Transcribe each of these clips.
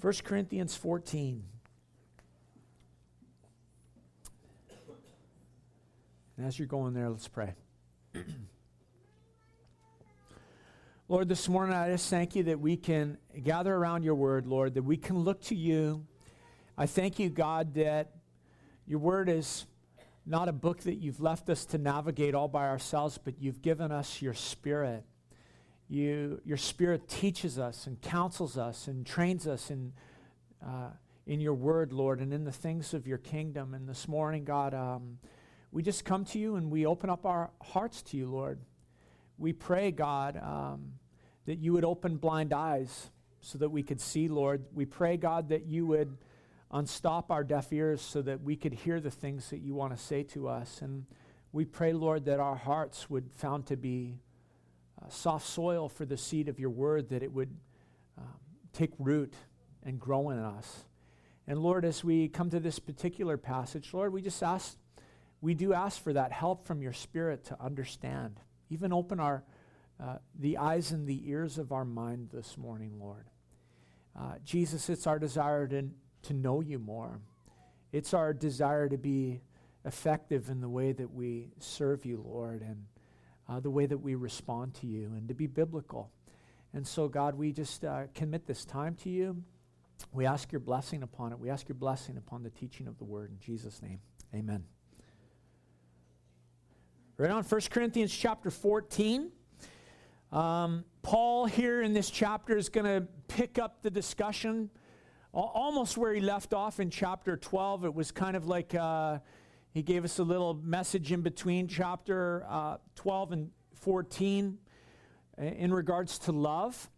1 Corinthians 14. And as you're going there, let's pray. Lord, this morning I just thank you that we can gather around your word, Lord, that we can look to you. I thank you, God, that your word is not a book that you've left us to navigate all by ourselves, but you've given us your spirit. You, your spirit teaches us and counsels us and trains us in, uh, in your word, Lord, and in the things of your kingdom. And this morning, God, um, we just come to you and we open up our hearts to you, Lord. We pray, God, um, that you would open blind eyes so that we could see, Lord. We pray, God, that you would unstop our deaf ears so that we could hear the things that you want to say to us. And we pray, Lord, that our hearts would found to be uh, soft soil for the seed of your word, that it would um, take root and grow in us. And Lord, as we come to this particular passage, Lord, we just ask, we do ask for that help from your Spirit to understand. Even open our, uh, the eyes and the ears of our mind this morning, Lord. Uh, Jesus, it's our desire to, to know you more. It's our desire to be effective in the way that we serve you, Lord, and uh, the way that we respond to you, and to be biblical. And so, God, we just uh, commit this time to you. We ask your blessing upon it. We ask your blessing upon the teaching of the word. In Jesus' name, amen. Right on 1 Corinthians chapter 14. Um, Paul, here in this chapter, is going to pick up the discussion almost where he left off in chapter 12. It was kind of like uh, he gave us a little message in between chapter uh, 12 and 14 in regards to love.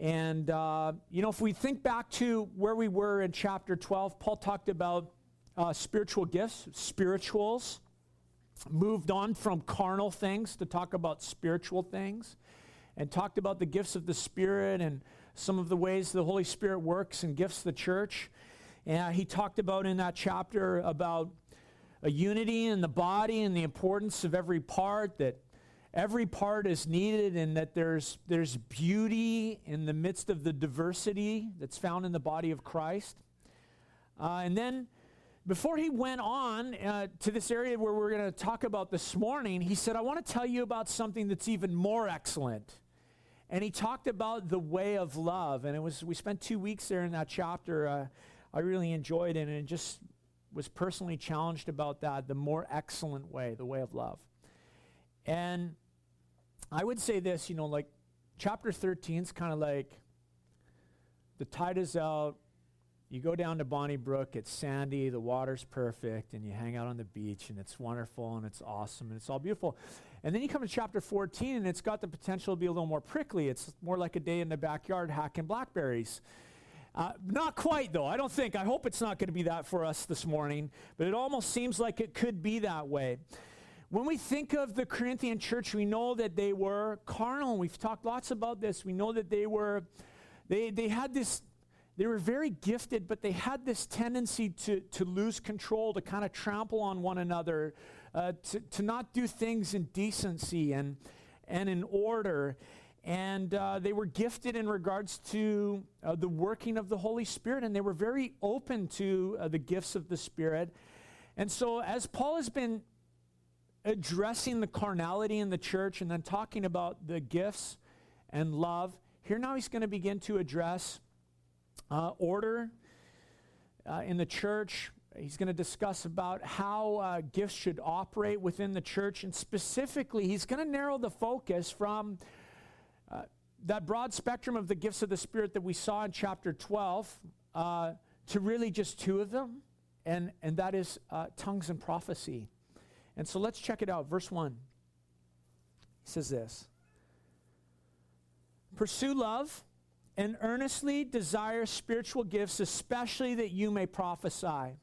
And, uh, you know, if we think back to where we were in chapter 12, Paul talked about uh, spiritual gifts, spirituals, moved on from carnal things to talk about spiritual things, and talked about the gifts of the Spirit and some of the ways the Holy Spirit works and gifts the church. And he talked about in that chapter about a unity in the body and the importance of every part, that every part is needed and that there's, there's beauty in the midst of the diversity that's found in the body of Christ. Uh, and then before he went on uh, to this area where we're going to talk about this morning, he said, I want to tell you about something that's even more excellent. And he talked about the way of love. And it was we spent two weeks there in that chapter. Uh, I really enjoyed it and it just was personally challenged about that, the more excellent way, the way of love. And I would say this, you know, like chapter 13 is kind of like the tide is out. You go down to Bonniebrook, it's sandy, the water's perfect, and you hang out on the beach, and it's wonderful, and it's awesome, and it's all beautiful. And then you come to chapter 14, and it's got the potential to be a little more prickly. It's more like a day in the backyard hacking blackberries. Uh, not quite, though. I don't think. I hope it's not going to be that for us this morning, but it almost seems like it could be that way. When we think of the Corinthian church, we know that they were carnal. We've talked lots about this. We know that they were, they, they had this, they were very gifted, but they had this tendency to, to lose control, to kind of trample on one another, uh, to, to not do things in decency and, and in order and uh, they were gifted in regards to uh, the working of the Holy Spirit, and they were very open to uh, the gifts of the Spirit. And so, as Paul has been addressing the carnality in the church and then talking about the gifts and love, here now he's going to begin to address uh, order uh, in the church. He's going to discuss about how uh, gifts should operate within the church, and specifically, he's going to narrow the focus from that broad spectrum of the gifts of the Spirit that we saw in chapter 12 uh, to really just two of them, and, and that is uh, tongues and prophecy. And so let's check it out. Verse 1. He says this Pursue love and earnestly desire spiritual gifts, especially that you may prophesy.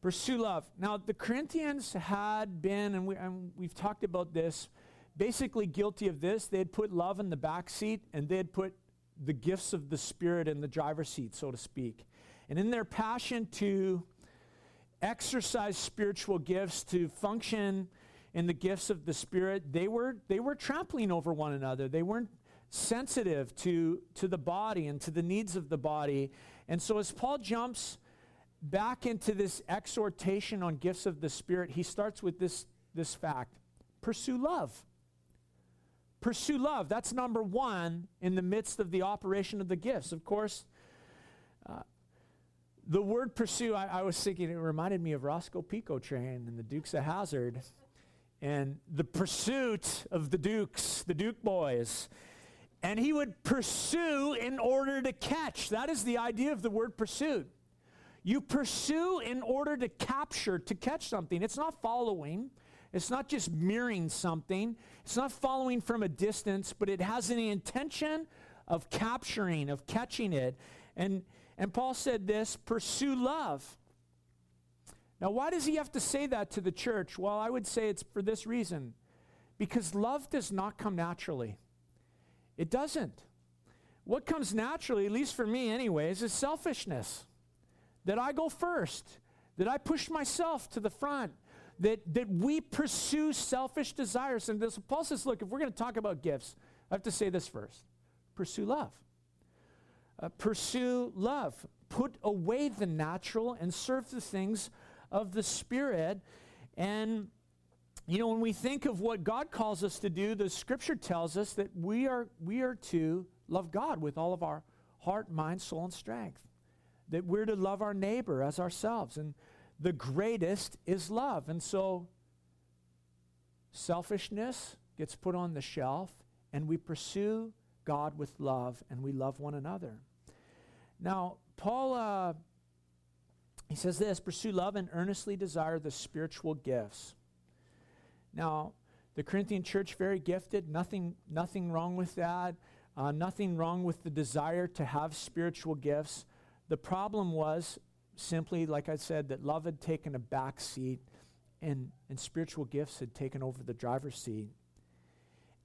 Pursue love. Now, the Corinthians had been, and, we, and we've talked about this, basically guilty of this. They had put love in the back seat and they had put the gifts of the Spirit in the driver's seat, so to speak. And in their passion to exercise spiritual gifts, to function in the gifts of the Spirit, they were, they were trampling over one another. They weren't, sensitive to, to the body and to the needs of the body. And so, as Paul jumps back into this exhortation on gifts of the Spirit, he starts with this, this fact pursue love. Pursue love. That's number one in the midst of the operation of the gifts. Of course, uh, the word pursue, I, I, was thinking, it reminded me of Rosco P. Coltrane and the Dukes of Hazzard and the pursuit of the Dukes, the Duke boys. And he would pursue in order to catch. That is the idea of the word pursuit. You pursue in order to capture, to catch something. It's not following, it's not just mirroring something, it's not following from a distance, but it has an intention of capturing, of catching it. And, and Paul said this pursue love. Now, why does he have to say that to the church? Well, I would say it's for this reason because love does not come naturally. It doesn't. What comes naturally, at least for me, anyways, is selfishness. That I go first, that I push myself to the front, that, that we pursue selfish desires. And this, Paul says, look, if we're going to talk about gifts, I have to say this first pursue love. Uh, pursue love. Put away the natural and serve the things of the Spirit. And, you know, when we think of what God calls us to do, the scripture tells us that we are, we are to love God with all of our heart, mind, soul, and strength. That we're to love our neighbor as ourselves. And the greatest is love. And so, selfishness gets put on the shelf, and we pursue God with love, and we love one another. Now, Paul uh, he says this pursue love and earnestly desire the spiritual gifts. Now, the Corinthian church, very gifted, nothing, nothing wrong with that, uh, nothing wrong with the desire to have spiritual gifts. The problem was simply, like I said, that love had taken a back seat and, and spiritual gifts had taken over the driver's seat.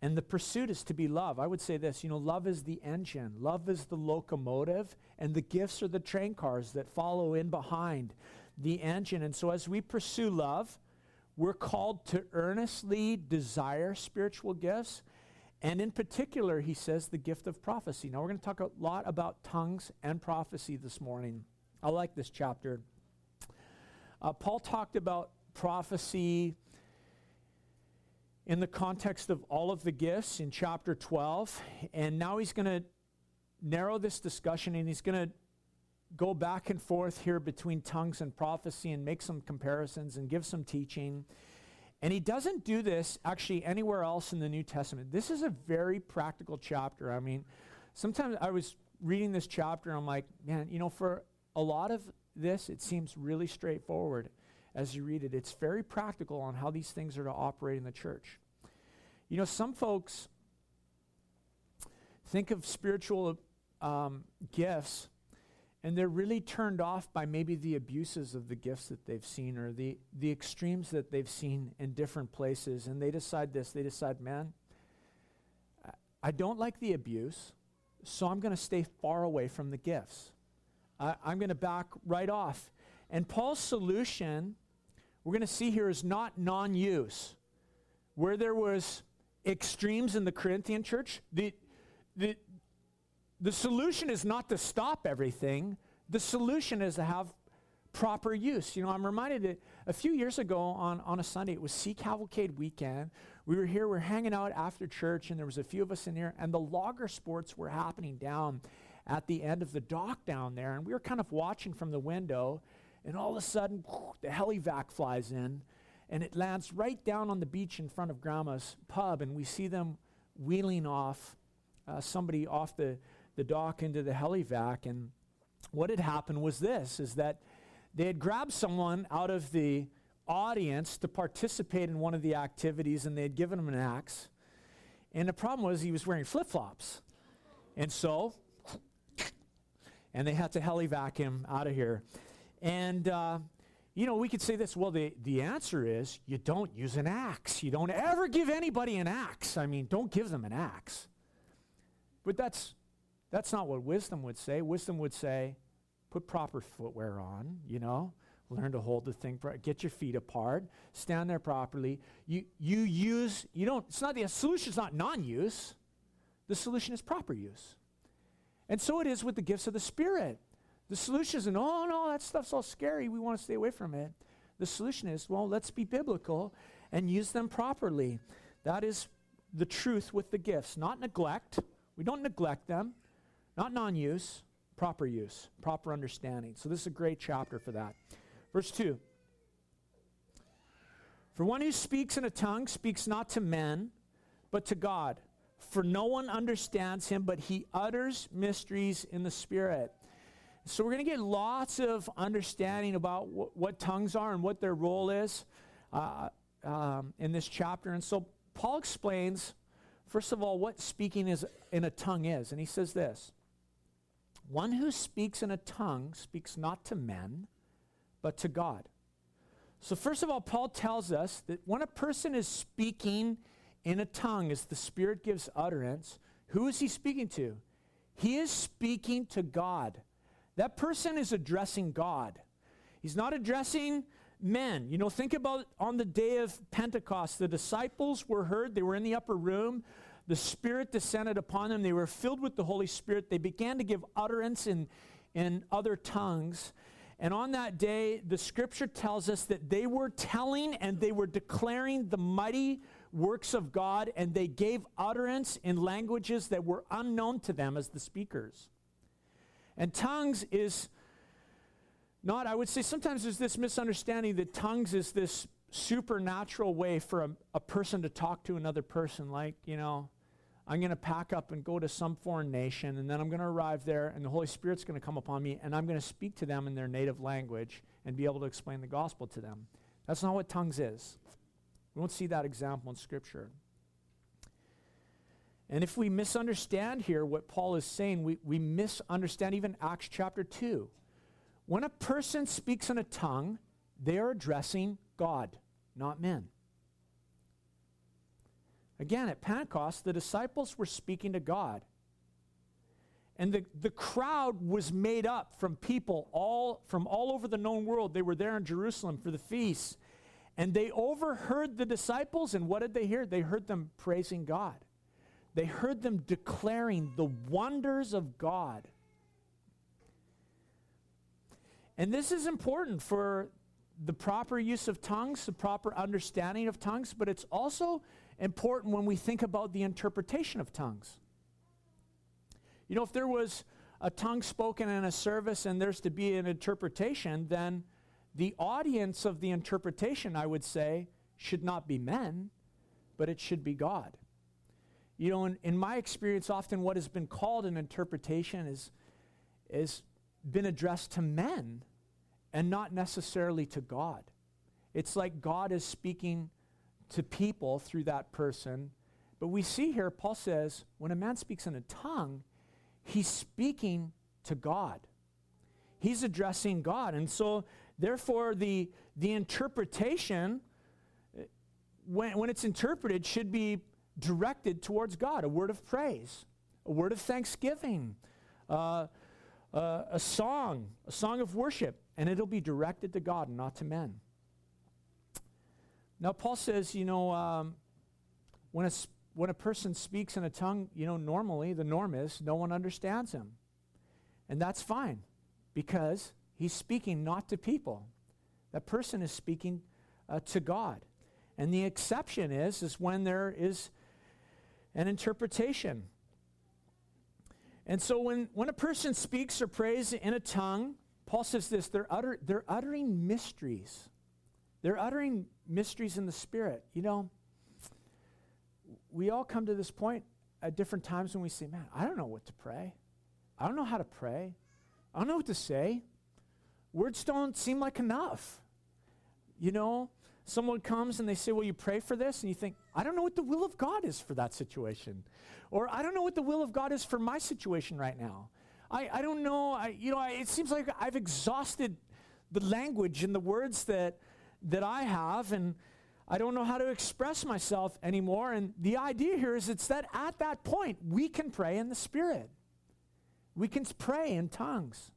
And the pursuit is to be love. I would say this you know, love is the engine, love is the locomotive, and the gifts are the train cars that follow in behind the engine. And so as we pursue love, we're called to earnestly desire spiritual gifts. And in particular, he says the gift of prophecy. Now, we're going to talk a lot about tongues and prophecy this morning. I like this chapter. Uh, Paul talked about prophecy in the context of all of the gifts in chapter 12. And now he's going to narrow this discussion and he's going to go back and forth here between tongues and prophecy and make some comparisons and give some teaching. And he doesn't do this actually anywhere else in the New Testament. This is a very practical chapter. I mean, sometimes I was reading this chapter and I'm like, man, you know, for a lot of this, it seems really straightforward as you read it. It's very practical on how these things are to operate in the church. You know, some folks think of spiritual um, gifts and they're really turned off by maybe the abuses of the gifts that they've seen or the, the extremes that they've seen in different places. And they decide this they decide, man, I don't like the abuse, so I'm going to stay far away from the gifts. I'm going to back right off. And Paul's solution we're going to see here is not non use. Where there was extremes in the Corinthian church, the, the, the solution is not to stop everything, the solution is to have proper use. You know, I'm reminded that a few years ago on, on a Sunday, it was Sea Cavalcade weekend. We were here, we are hanging out after church, and there was a few of us in here, and the logger sports were happening down at the end of the dock down there, and we were kind of watching from the window, and all of a sudden, the helivac flies in, and it lands right down on the beach in front of Grandma's pub, and we see them wheeling off uh, somebody off the, the dock into the helivac. And what had happened was this, is that they had grabbed someone out of the audience to participate in one of the activities, and they had given him an axe. And the problem was he was wearing flip-flops. And so, and they had to helivac him out of here. And, uh, you know, we could say this well, the, the answer is you don't use an axe. You don't ever give anybody an axe. I mean, don't give them an axe. But that's, that's not what wisdom would say. Wisdom would say, put proper footwear on, you know, learn to hold the thing, get your feet apart, stand there properly. You, you use, you don't, it's not the solution's not non use. The solution is proper use. And so it is with the gifts of the Spirit. The solution isn't, oh, no, that stuff's all scary. We want to stay away from it. The solution is, well, let's be biblical and use them properly. That is the truth with the gifts, not neglect. We don't neglect them, not non use, proper use, proper understanding. So this is a great chapter for that. Verse 2 For one who speaks in a tongue speaks not to men, but to God. For no one understands him, but he utters mysteries in the Spirit. So we're going to get lots of understanding about wh- what tongues are and what their role is uh, um, in this chapter. And so Paul explains, first of all, what speaking is in a tongue is. And he says this One who speaks in a tongue speaks not to men, but to God. So, first of all, Paul tells us that when a person is speaking in a tongue, as the Spirit gives utterance, who is he speaking to? He is speaking to God. That person is addressing God. He's not addressing men. You know, think about on the day of Pentecost, the disciples were heard, they were in the upper room. The Spirit descended upon them. They were filled with the Holy Spirit. They began to give utterance in, in other tongues. And on that day, the scripture tells us that they were telling and they were declaring the mighty works of God, and they gave utterance in languages that were unknown to them as the speakers. And tongues is not, I would say sometimes there's this misunderstanding that tongues is this supernatural way for a, a person to talk to another person. Like, you know, I'm going to pack up and go to some foreign nation, and then I'm going to arrive there, and the Holy Spirit's going to come upon me, and I'm going to speak to them in their native language and be able to explain the gospel to them. That's not what tongues is. We don't see that example in Scripture. And if we misunderstand here what Paul is saying, we, we misunderstand even Acts chapter 2. When a person speaks in a tongue, they are addressing God, not men. Again, at Pentecost, the disciples were speaking to God. And the, the crowd was made up from people all from all over the known world. They were there in Jerusalem for the feast. And they overheard the disciples, and what did they hear? They heard them praising God. They heard them declaring the wonders of God. And this is important for the proper use of tongues, the proper understanding of tongues, but it's also important when we think about the interpretation of tongues. You know, if there was a tongue spoken in a service and there's to be an interpretation, then the audience of the interpretation, I would say, should not be men, but it should be God. You know, in, in my experience, often what has been called an interpretation is, is been addressed to men and not necessarily to God. It's like God is speaking to people through that person. But we see here, Paul says, when a man speaks in a tongue, he's speaking to God. He's addressing God. And so, therefore, the, the interpretation, when, when it's interpreted, should be directed towards God, a word of praise, a word of thanksgiving, uh, uh, a song, a song of worship, and it'll be directed to God and not to men. Now, Paul says, you know, um, when, a, when a person speaks in a tongue, you know, normally the norm is no one understands him. And that's fine because he's speaking not to people. That person is speaking uh, to God. And the exception is, is when there is an interpretation. And so when, when a person speaks or prays in a tongue, Paul says this they're, utter, they're uttering mysteries. They're uttering mysteries in the Spirit. You know, we all come to this point at different times when we say, man, I don't know what to pray. I don't know how to pray. I don't know what to say. Words don't seem like enough. You know, someone comes and they say, Well, you pray for this? And you think, I don't know what the will of God is for that situation. Or I don't know what the will of God is for my situation right now. I, I don't know. I, you know, I, it seems like I've exhausted the language and the words that, that I have, and I don't know how to express myself anymore. And the idea here is it's that at that point, we can pray in the Spirit. We can pray in tongues.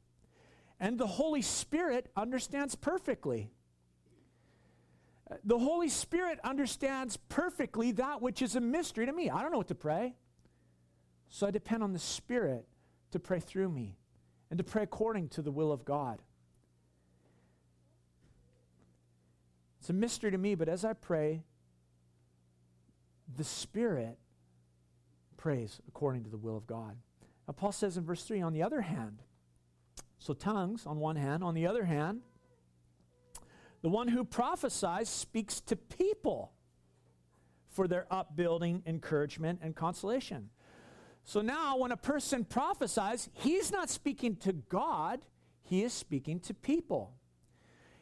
And the Holy Spirit understands perfectly the Holy Spirit understands perfectly that which is a mystery to me. I don't know what to pray. So I depend on the Spirit to pray through me and to pray according to the will of God. It's a mystery to me, but as I pray, the Spirit prays according to the will of God. Now, Paul says in verse 3 on the other hand, so tongues on one hand, on the other hand, the one who prophesies speaks to people for their upbuilding, encouragement, and consolation. So now, when a person prophesies, he's not speaking to God, he is speaking to people.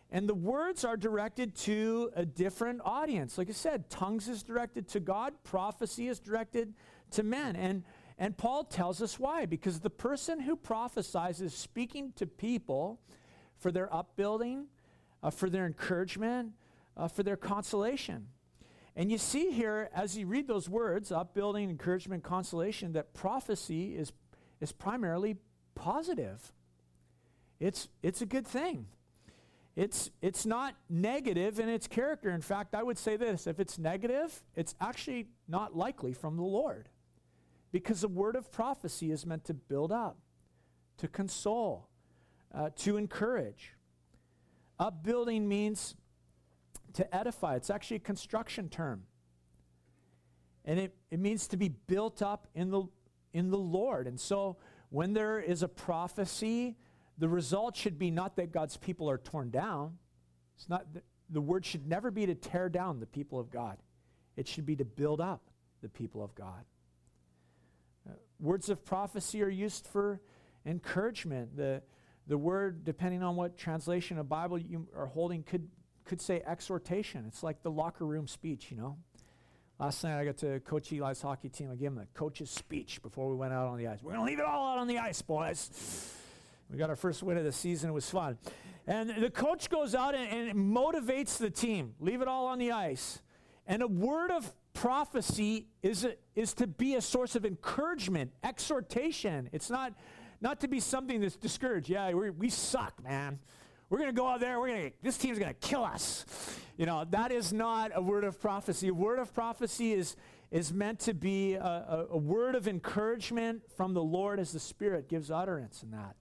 And the words are directed to a different audience. Like I said, tongues is directed to God, prophecy is directed to men. And, and Paul tells us why. Because the person who prophesies is speaking to people for their upbuilding, uh, for their encouragement, uh, for their consolation. And you see here, as you read those words, upbuilding, encouragement, consolation, that prophecy is, is primarily positive. It's, it's a good thing. It's, it's not negative in its character. In fact, I would say this if it's negative, it's actually not likely from the Lord. Because the word of prophecy is meant to build up, to console, uh, to encourage. Upbuilding means to edify. It's actually a construction term. And it, it means to be built up in the, in the Lord. And so when there is a prophecy, the result should be not that God's people are torn down. It's not the, the word should never be to tear down the people of God. It should be to build up the people of God. Words of prophecy are used for encouragement. The, the word, depending on what translation of Bible you are holding, could could say exhortation. It's like the locker room speech, you know. Last night I got to coach Eli's hockey team. I gave him the coach's speech before we went out on the ice. We're going to leave it all out on the ice, boys. We got our first win of the season. It was fun. And the coach goes out and, and motivates the team. Leave it all on the ice. And a word of prophecy is, a, is to be a source of encouragement, exhortation. It's not, not to be something that's discouraged. Yeah, we suck, man. We're going to go out there. We're going to, this team's going to kill us. You know, that is not a word of prophecy. A word of prophecy is, is meant to be a, a, a word of encouragement from the Lord as the Spirit gives utterance in that.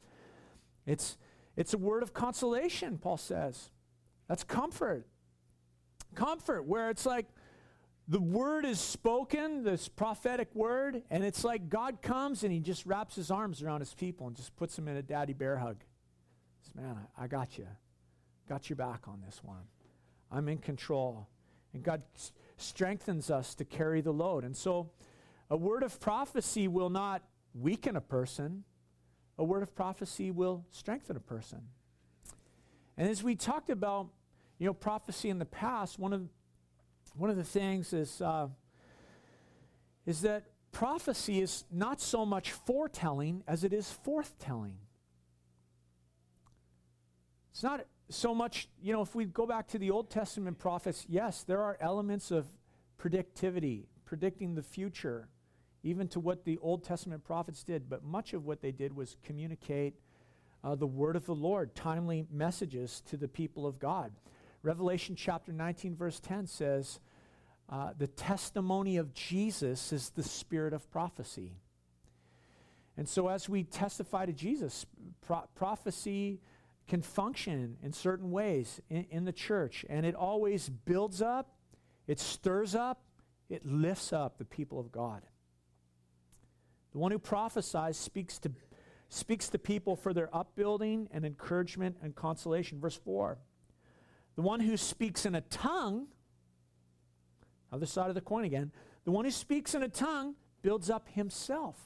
It's, it's a word of consolation, Paul says. That's comfort. Comfort, where it's like the word is spoken, this prophetic word, and it's like God comes and he just wraps his arms around his people and just puts them in a daddy bear hug man, I, I got you. Got your back on this one. I'm in control. And God s- strengthens us to carry the load. And so a word of prophecy will not weaken a person, a word of prophecy will strengthen a person. And as we talked about, you know, prophecy in the past, one of, one of the things is, uh, is that prophecy is not so much foretelling as it is forthtelling. It's not so much, you know, if we go back to the Old Testament prophets, yes, there are elements of predictivity, predicting the future, even to what the Old Testament prophets did, but much of what they did was communicate uh, the word of the Lord, timely messages to the people of God. Revelation chapter 19, verse 10 says, uh, The testimony of Jesus is the spirit of prophecy. And so, as we testify to Jesus, pro- prophecy, can function in certain ways in, in, the church. And it always builds up, it stirs up, it lifts up the people of God. The one who prophesies speaks to, speaks to people for their upbuilding and encouragement and consolation. Verse 4 The one who speaks in a tongue, other side of the coin again, the one who speaks in a tongue builds up himself.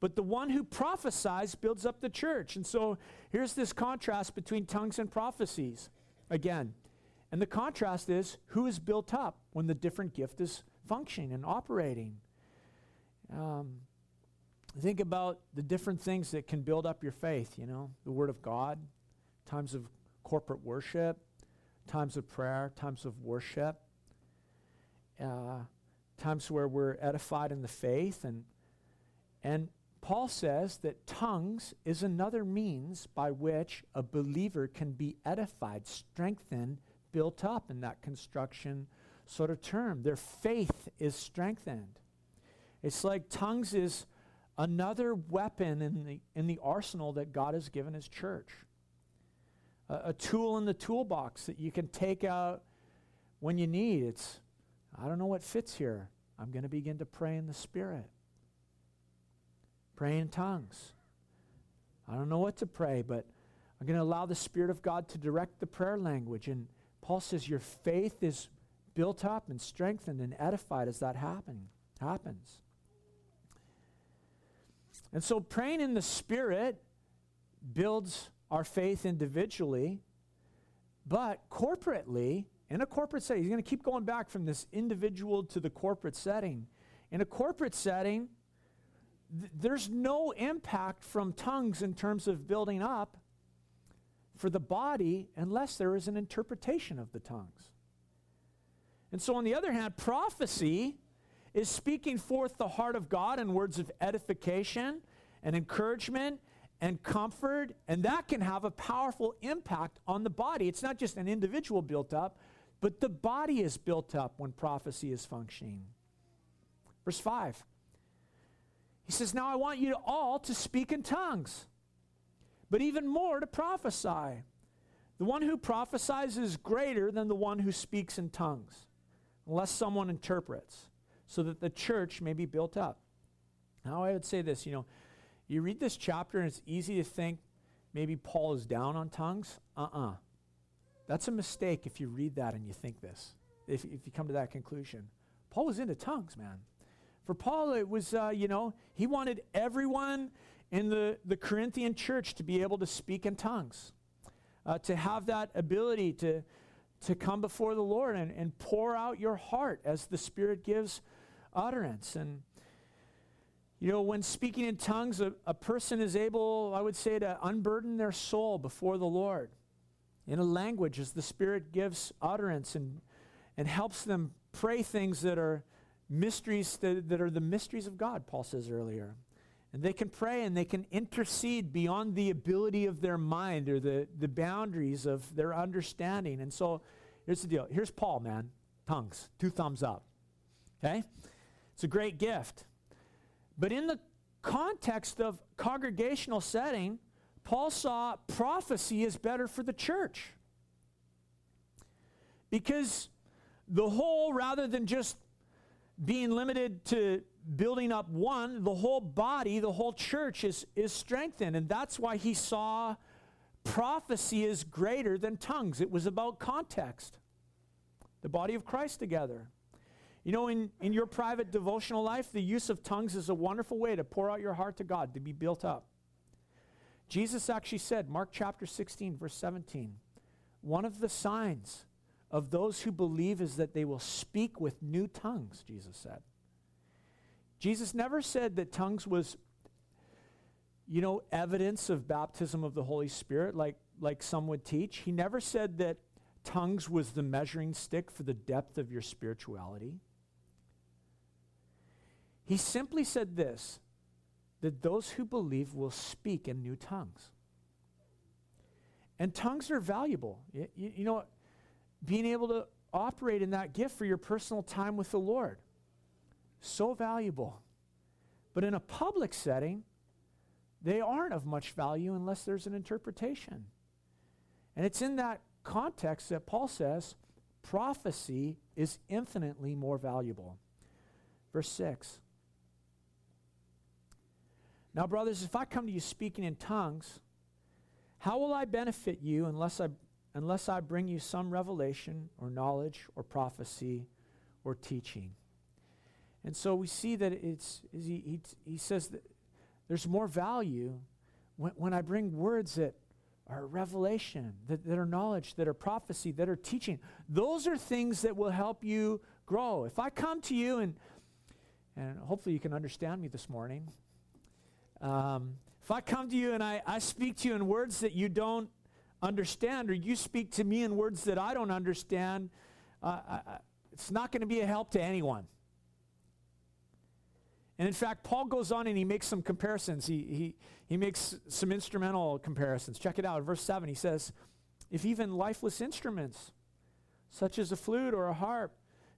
But the one who prophesies builds up the church. And so here's this contrast between tongues and prophecies again. And the contrast is who is built up when the different gift is functioning and operating. Um, think about the different things that can build up your faith, you know, the Word of God, times of corporate worship, times of prayer, times of worship, uh, times where we're edified in the faith and and Paul says that tongues is another means by which a believer can be edified, strengthened, built up in that construction sort of term. Their faith is strengthened. It's like tongues is another weapon in the, in the arsenal that God has given his church. A, a tool in the toolbox that you can take out when you need. It's, I don't know what fits here. I'm going to begin to pray in the Spirit. Pray in tongues. I don't know what to pray, but I'm going to allow the Spirit of God to direct the prayer language. And Paul says your faith is built up and strengthened and edified as that happen, happens. And so praying in the Spirit builds our faith individually, but corporately, in a corporate setting, he's going to keep going back from this individual to the corporate setting. In a corporate setting, th- there's no impact from tongues in terms of building up for the body unless there is an interpretation of the tongues. And so, on the other hand, prophecy is speaking forth the heart of God in words of edification and encouragement and comfort, and that can have a powerful impact on the body. It's not just an individual built up, but the body is built up when prophecy is functioning. Verse 5. He says, Now I want you all to speak in tongues, but even more to prophesy. The one who prophesies is greater than the one who speaks in tongues, unless someone interprets, so that the church may be built up. Now I would say this you know, you read this chapter and it's easy to think maybe Paul is down on tongues. Uh uh-uh. uh That's a mistake if you read that and you think this, if, if you come to that conclusion. Paul was into tongues, man. For Paul, it was, uh, you know, he wanted everyone in the, the Corinthian church to be able to speak in tongues, uh, to have that ability to, to come before the Lord and, and pour out your heart as the Spirit gives utterance. And you know, when speaking in tongues, a, a person is able, I would say, to unburden their soul before the Lord in a language as the Spirit gives utterance and, and helps them pray things that are mysteries that, that are the mysteries of God, Paul says earlier. And they can pray and they can intercede beyond the ability of their mind or the, the boundaries of their understanding. And so here's the deal. Here's Paul, man. Tongues, two thumbs up. Okay? It's a great gift. But in the context of congregational setting, Paul saw prophecy is better for the church. Because the whole, rather than just being limited to building up one, the whole body, the whole church is, is strengthened. And that's why he saw prophecy is greater than tongues. It was about context. The body of Christ together. You know, in, in your private devotional life, the use of tongues is a wonderful way to pour out your heart to God, to be built up. Jesus actually said, Mark chapter 16, verse 17, one of the signs of those who believe is that they will speak with new tongues, Jesus said. Jesus never said that tongues was, you know, evidence of baptism of the Holy Spirit like, like some would teach. He never said that tongues was the measuring stick for the depth of your spirituality. He simply said this that those who believe will speak in new tongues. And tongues are valuable. You, you, know, being able to operate in that gift for your personal time with the Lord, so valuable. But in a public setting, they aren't of much value unless there's an interpretation. And it's in that context that Paul says prophecy is infinitely more valuable. Verse 6 now, brothers, if I come to you speaking in tongues, how will I benefit you unless I, unless I bring you some revelation or knowledge or prophecy or teaching? And so we see that it's, he, he, he says that there's more value when, when I bring words that are revelation, that, that are knowledge, that are prophecy, that are teaching. Those are things that will help you grow. If I come to you and and hopefully you can understand me this morning. Um, if I come to you and I, I speak to you in words that you don't understand, or you speak to me in words that I don't understand, uh, I, it's not going to be a help to anyone. And in fact, Paul goes on and he makes some comparisons. He, he, he makes some instrumental comparisons. Check it out. Verse 7, he says, If even lifeless instruments, such as a flute or a harp,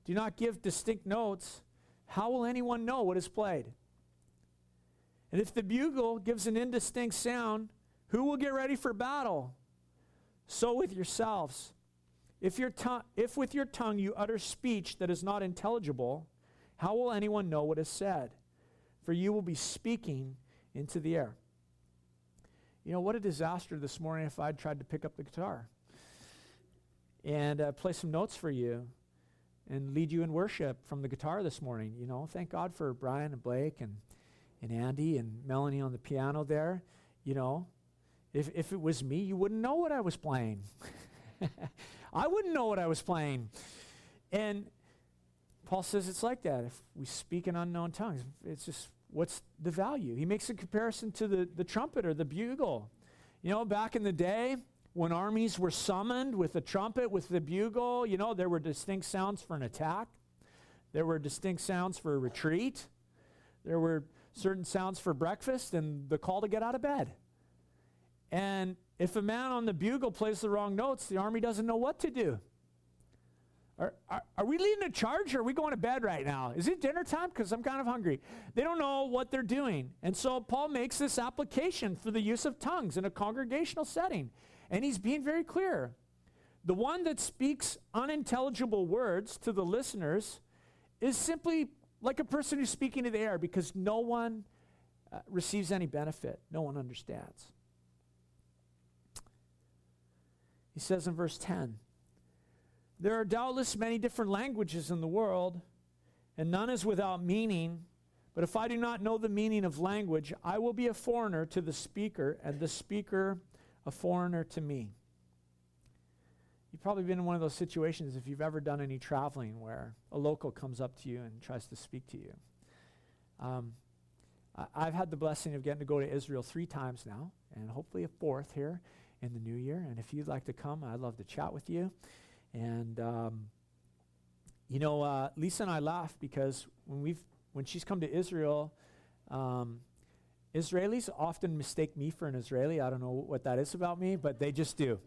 do not give distinct notes, how will anyone know what is played? And if the bugle gives an indistinct sound, who will get ready for battle? So with yourselves. If, your if with your tongue you utter speech that is not intelligible, how will anyone know what is said? For you will be speaking into the air. You know, what a disaster this morning if I'd tried to pick up the guitar and uh, play some notes for you and lead you in worship from the guitar this morning. You know, thank God for Brian and Blake and, and Andy and Melanie on the piano there. You know, if, if it was me, you wouldn't know what I was playing. I wouldn't know what I was playing. And Paul says it's like that. If we speak in unknown tongues, it's just what's the value? He makes a comparison to the, the trumpet or the bugle. You know, back in the day, when armies were summoned with the trumpet, with the bugle, you know, there were distinct sounds for an attack, there were distinct sounds for a retreat, there were certain sounds for breakfast and the call to get out of bed. And if a man on the bugle plays the wrong notes, the army doesn't know what to do. Are, are, are, we leading a charge or are we going to bed right now? Is it dinner time? Because I'm kind of hungry. They don't know what they're doing. And so Paul makes this application for the use of tongues in a congregational setting. And he's being very clear. The one that speaks unintelligible words to the listeners is simply like a person who's speaking to the air because no one uh, receives any benefit, no one understands. He says in verse 10 There are doubtless many different languages in the world, and none is without meaning. But if I do not know the meaning of language, I will be a foreigner to the speaker, and the speaker a foreigner to me. You've probably been in one of those situations if you've ever done any traveling where a local comes up to you and tries to speak to you. Um, I, have had the blessing of getting to go to Israel three times now, and hopefully a fourth here in the new year. And if you'd like to come, I'd love to chat with you. And um, you know, uh, Lisa and I laugh because when we've when she's come to Israel, um, Israelis often mistake me for an Israeli. I don't know what that is about me, but they just do.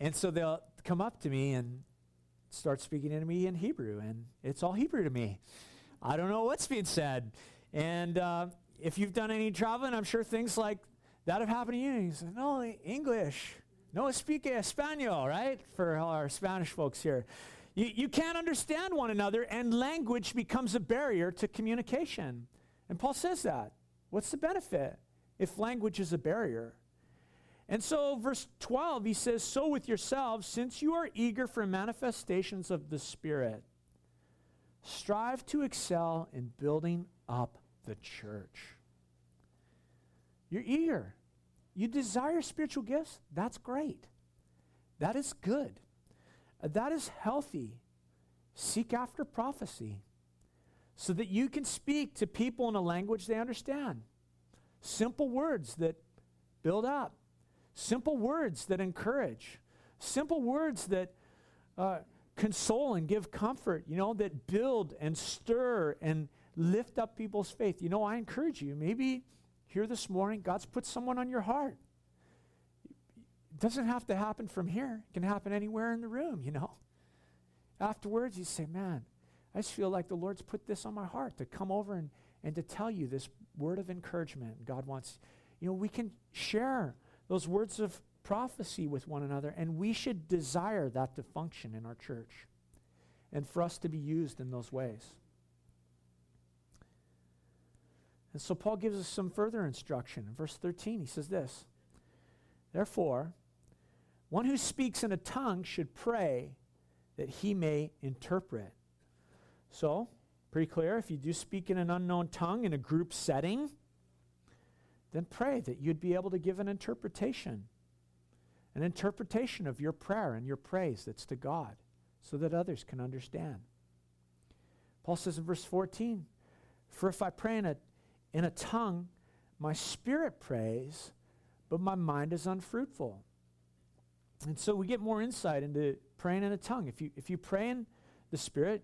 And so they'll come up to me and start speaking to me in Hebrew, and it's all Hebrew to me. I don't know what's being said. And uh, if you've done any traveling, I'm sure things like that have happened to you. You say, no, English. No, speak Espanol, right? For our Spanish folks here. You, you can't understand one another, and language becomes a barrier to communication. And Paul says that. What's the benefit if language is a barrier? And so, verse 12, he says, So with yourselves, since you are eager for manifestations of the Spirit, strive to excel in building up the church. You're eager. You desire spiritual gifts. That's great. That is good. That is healthy. Seek after prophecy so that you can speak to people in a language they understand. Simple words that build up, simple words that encourage, simple words that uh, console and give comfort, you know, that build and stir and lift up people's faith. You know, I encourage you, maybe here this morning, God's put someone on your heart. It doesn't have to happen from here, it can happen anywhere in the room, you know. Afterwards, you say, Man, I just feel like the Lord's put this on my heart to come over and, and to tell you this word of encouragement. God wants, you know, we can share those words of prophecy with one another, and we should desire that to function in our church and for us to be used in those ways. And so Paul gives us some further instruction. In verse 13, he says this Therefore, one who speaks in a tongue should pray that he may interpret. So, pretty clear if you do speak in an unknown tongue in a group setting, then pray that you'd be able to give an interpretation, an interpretation of your prayer and your praise that's to God, so that others can understand. Paul says in verse 14, For if I pray in a, in a tongue, my spirit prays, but my mind is unfruitful. And so we get more insight into praying in a tongue. If you, if you pray in the Spirit,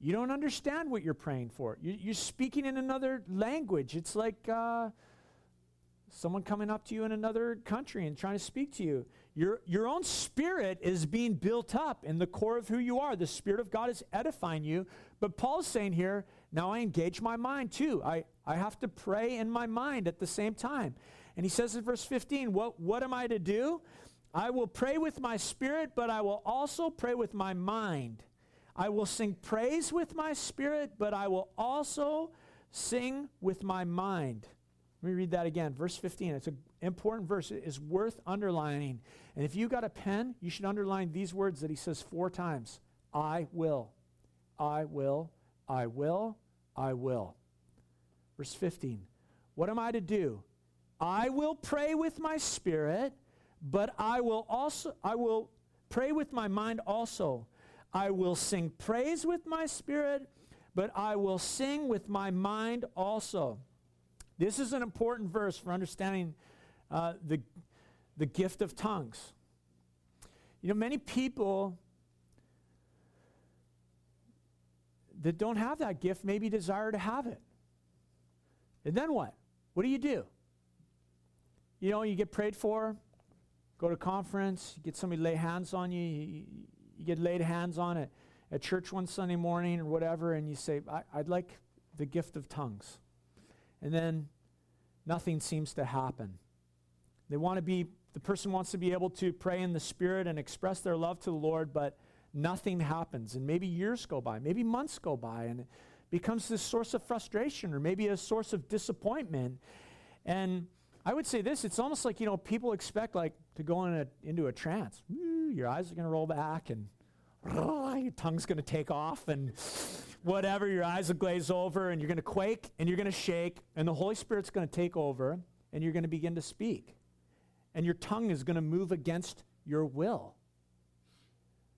you don't understand what you're praying for. You, are speaking in another language. It's like uh, someone coming up to you in another country and trying to speak to you. Your, your own spirit is being built up in the core of who you are. The Spirit of God is edifying you. But Paul's saying here, now I engage my mind too. I, I have to pray in my mind at the same time. And he says in verse 15, what, what am I to do? I will pray with my spirit, but I will also pray with my mind. I will sing praise with my spirit, but I will also sing with my mind. Let me read that again. Verse 15. It's an important verse. It is worth underlining. And if you got a pen, you should underline these words that he says four times I will, I will, I will, I will. Verse 15. What am I to do? I will pray with my spirit, but I will also I will pray with my mind also. I will sing praise with my spirit, but I will sing with my mind also. This is an important verse for understanding uh, the, the gift of tongues. You know, many people that don't have that gift maybe desire to have it. And then what? What do you do? You know, you get prayed for, go to conference, get somebody lay hands on you, you, you get laid hands on it at church one Sunday morning or whatever, and you say, I, would like the gift of tongues. And then nothing seems to happen. They want to be, the person wants to be able to pray in the Spirit and express their love to the Lord, but nothing happens. And maybe years go by, maybe months go by, and it becomes this source of frustration or maybe a source of disappointment. And I would say this it's almost like, you know, people expect like to go in a, into a trance. your eyes are going to roll back and your tongue's going to take off and whatever, your eyes will glaze over and you're going to quake and you're going to shake and the Holy Spirit's going to take over and you're going to begin to speak. And your tongue is going to move against your will.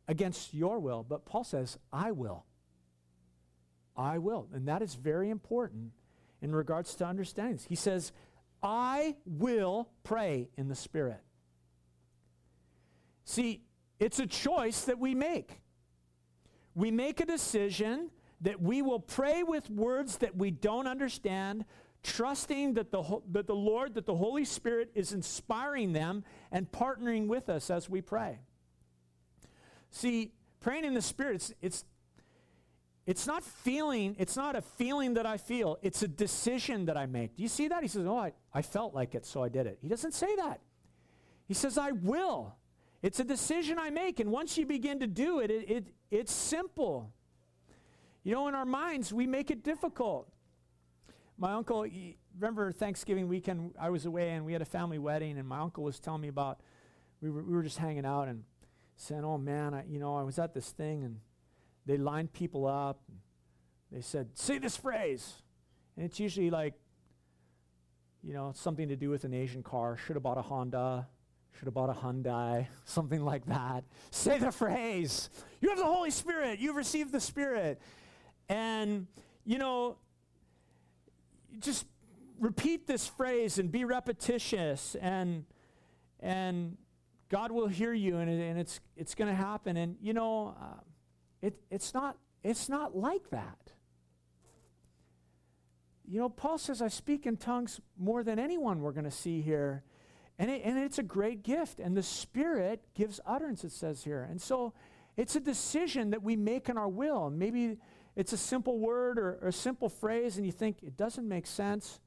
Against your will. But Paul says, I will. I will. And that is very important in regards to understanding. He says, I will pray in the Spirit. See, it's a choice that we make. We make a decision that we will pray with words that we don't understand, trusting that the, that the Lord, that the Holy Spirit is inspiring them and partnering with us as we pray. See, praying in the Spirit, it's, it's, it's not feeling, it's not a feeling that I feel, it's a decision that I make. Do you see that? He says, Oh, I, I felt like it, so I did it. He doesn't say that. He says, I will. It's a decision I make, and once you begin to do it, it, it it's simple. You know, in our minds, we make it difficult. My uncle, remember Thanksgiving weekend, I was away and we had a family wedding, and my uncle was telling me about, we were, we were just hanging out and saying, Oh man, I, you know, I was at this thing and they lined people up. they said, Say this phrase. And it's usually like, you know, something to do with an Asian car. Should have bought a Honda. Should have bought a Hyundai, something like that. Say the phrase. You have the Holy Spirit. You've received the Spirit. And, you know, just repeat this phrase and be repetitious and and God will hear you and, and it's it's going to happen and you know uh, it, it's not it's not like that you know Paul says I speak in tongues more than anyone we're going to see here and, it, and it's a great gift. And the Spirit gives utterance, it says here. And so it's a decision that we make in our will. Maybe it's a simple word or, or a simple phrase, and you think it doesn't make sense.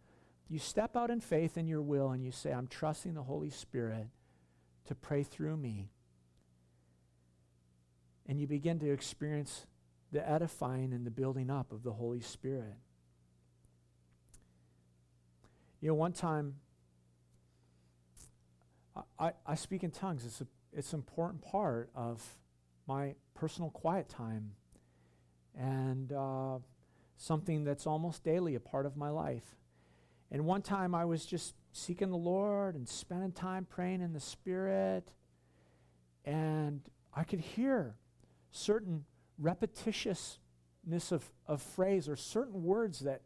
You step out in faith in your will and you say, I'm trusting the Holy Spirit to pray through me. And you begin to experience the edifying and the building up of the Holy Spirit. You know, one time I, I speak in tongues. It's, a, it's an important part of my personal quiet time and uh, something that's almost daily a part of my life. And one time I was just seeking the Lord and spending time praying in the Spirit, and I could hear certain repetitiousness of, of phrase or certain words that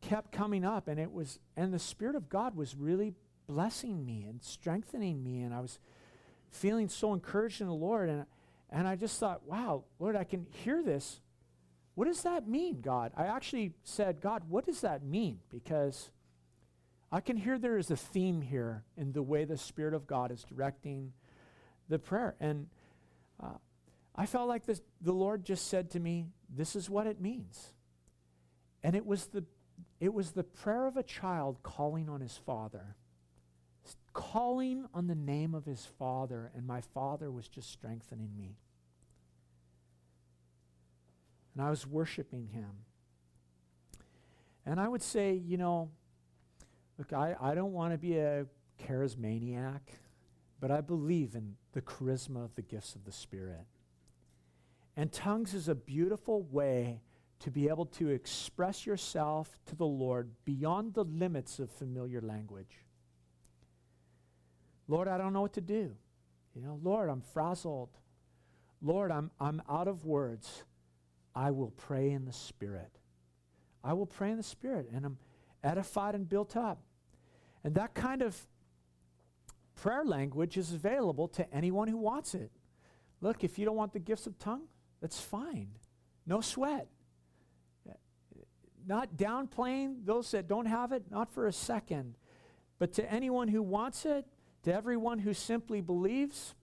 kept coming up and it was and the spirit of god was really blessing me and strengthening me. And I was feeling so encouraged in the Lord. And, and I just thought, wow, Lord, I can hear this. What does that mean, God? I actually said, God, what does that mean? Because I can hear there is a theme here in the way the Spirit of God is directing the prayer. And uh, I felt like this, the Lord just said to me, This is what it means. And it was the it was the prayer of a child calling on his father, calling on the name of his father, and my father was just strengthening me. And I was worshiping him. And I would say, you know, look, I, I don't want to be a charismaniac, but I believe in the charisma of the gifts of the Spirit. And tongues is a beautiful way to be able to express yourself to the Lord beyond the limits of familiar language. Lord, I don't know what to do. You know, Lord, I'm frazzled. Lord, I'm, I'm out of words. I will pray in the Spirit. I will pray in the Spirit, and I'm edified and built up. And that kind of prayer language is available to anyone who wants it. Look, if you don't want the gifts of tongue, that's fine. No sweat. Not downplaying those that don't have it, not for a second. But to anyone who wants it, to everyone who simply believes,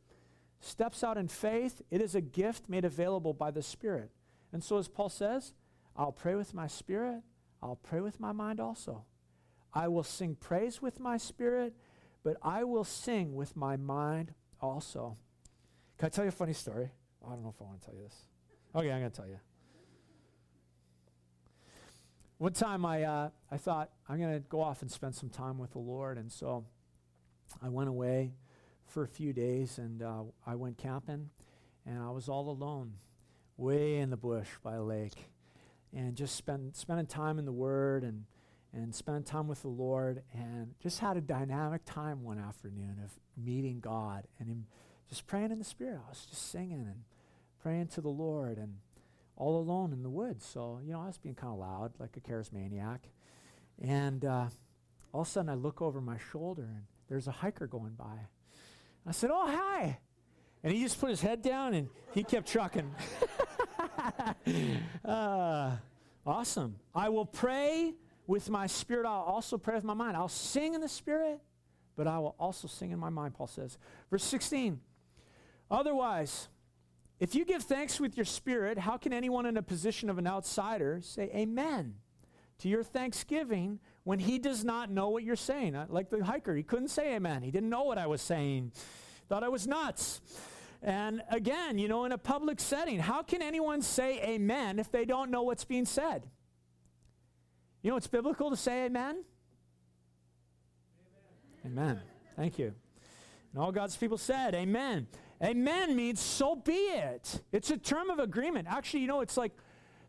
steps out in faith, it is a gift made available by the Spirit. And so, as Paul says, I'll pray with my spirit, I'll pray with my mind also. I will sing praise with my spirit, but I will sing with my mind also. Can I tell you a funny story? I don't know if I want to tell you this. Okay, I'm going to tell you. One time I, uh, I thought, I'm going to go off and spend some time with the Lord. And so I went away for a few days and uh, I went camping and I was all alone, way in the bush by a lake. And just spend, spending time in the Word and and spent time with the Lord and just had a dynamic time one afternoon of meeting God and him just praying in the Spirit. I was just singing and praying to the Lord and all alone in the woods. So, you know, I was being kind of loud, like a charismaniac. And uh, all of a sudden I look over my shoulder and there's a hiker going by. I said, Oh, hi. And he just put his head down and he kept trucking. uh, awesome. I will pray with my spirit, I'll also pray with my mind. I'll sing in the spirit, but I will also sing in my mind, Paul says. Verse 16 Otherwise, if you give thanks with your spirit, how can anyone in a position of an outsider say amen to your thanksgiving when he does not know what you're saying? Uh, like the hiker, he couldn't say amen. He didn't know what I was saying, thought I was nuts. And again, you know, in a public setting, how can anyone say amen if they don't know what's being said? You know it's biblical to say amen? Amen. amen. Thank you. And all God's people said, Amen. Amen means so be it. It's a term of agreement. Actually, you know, it's like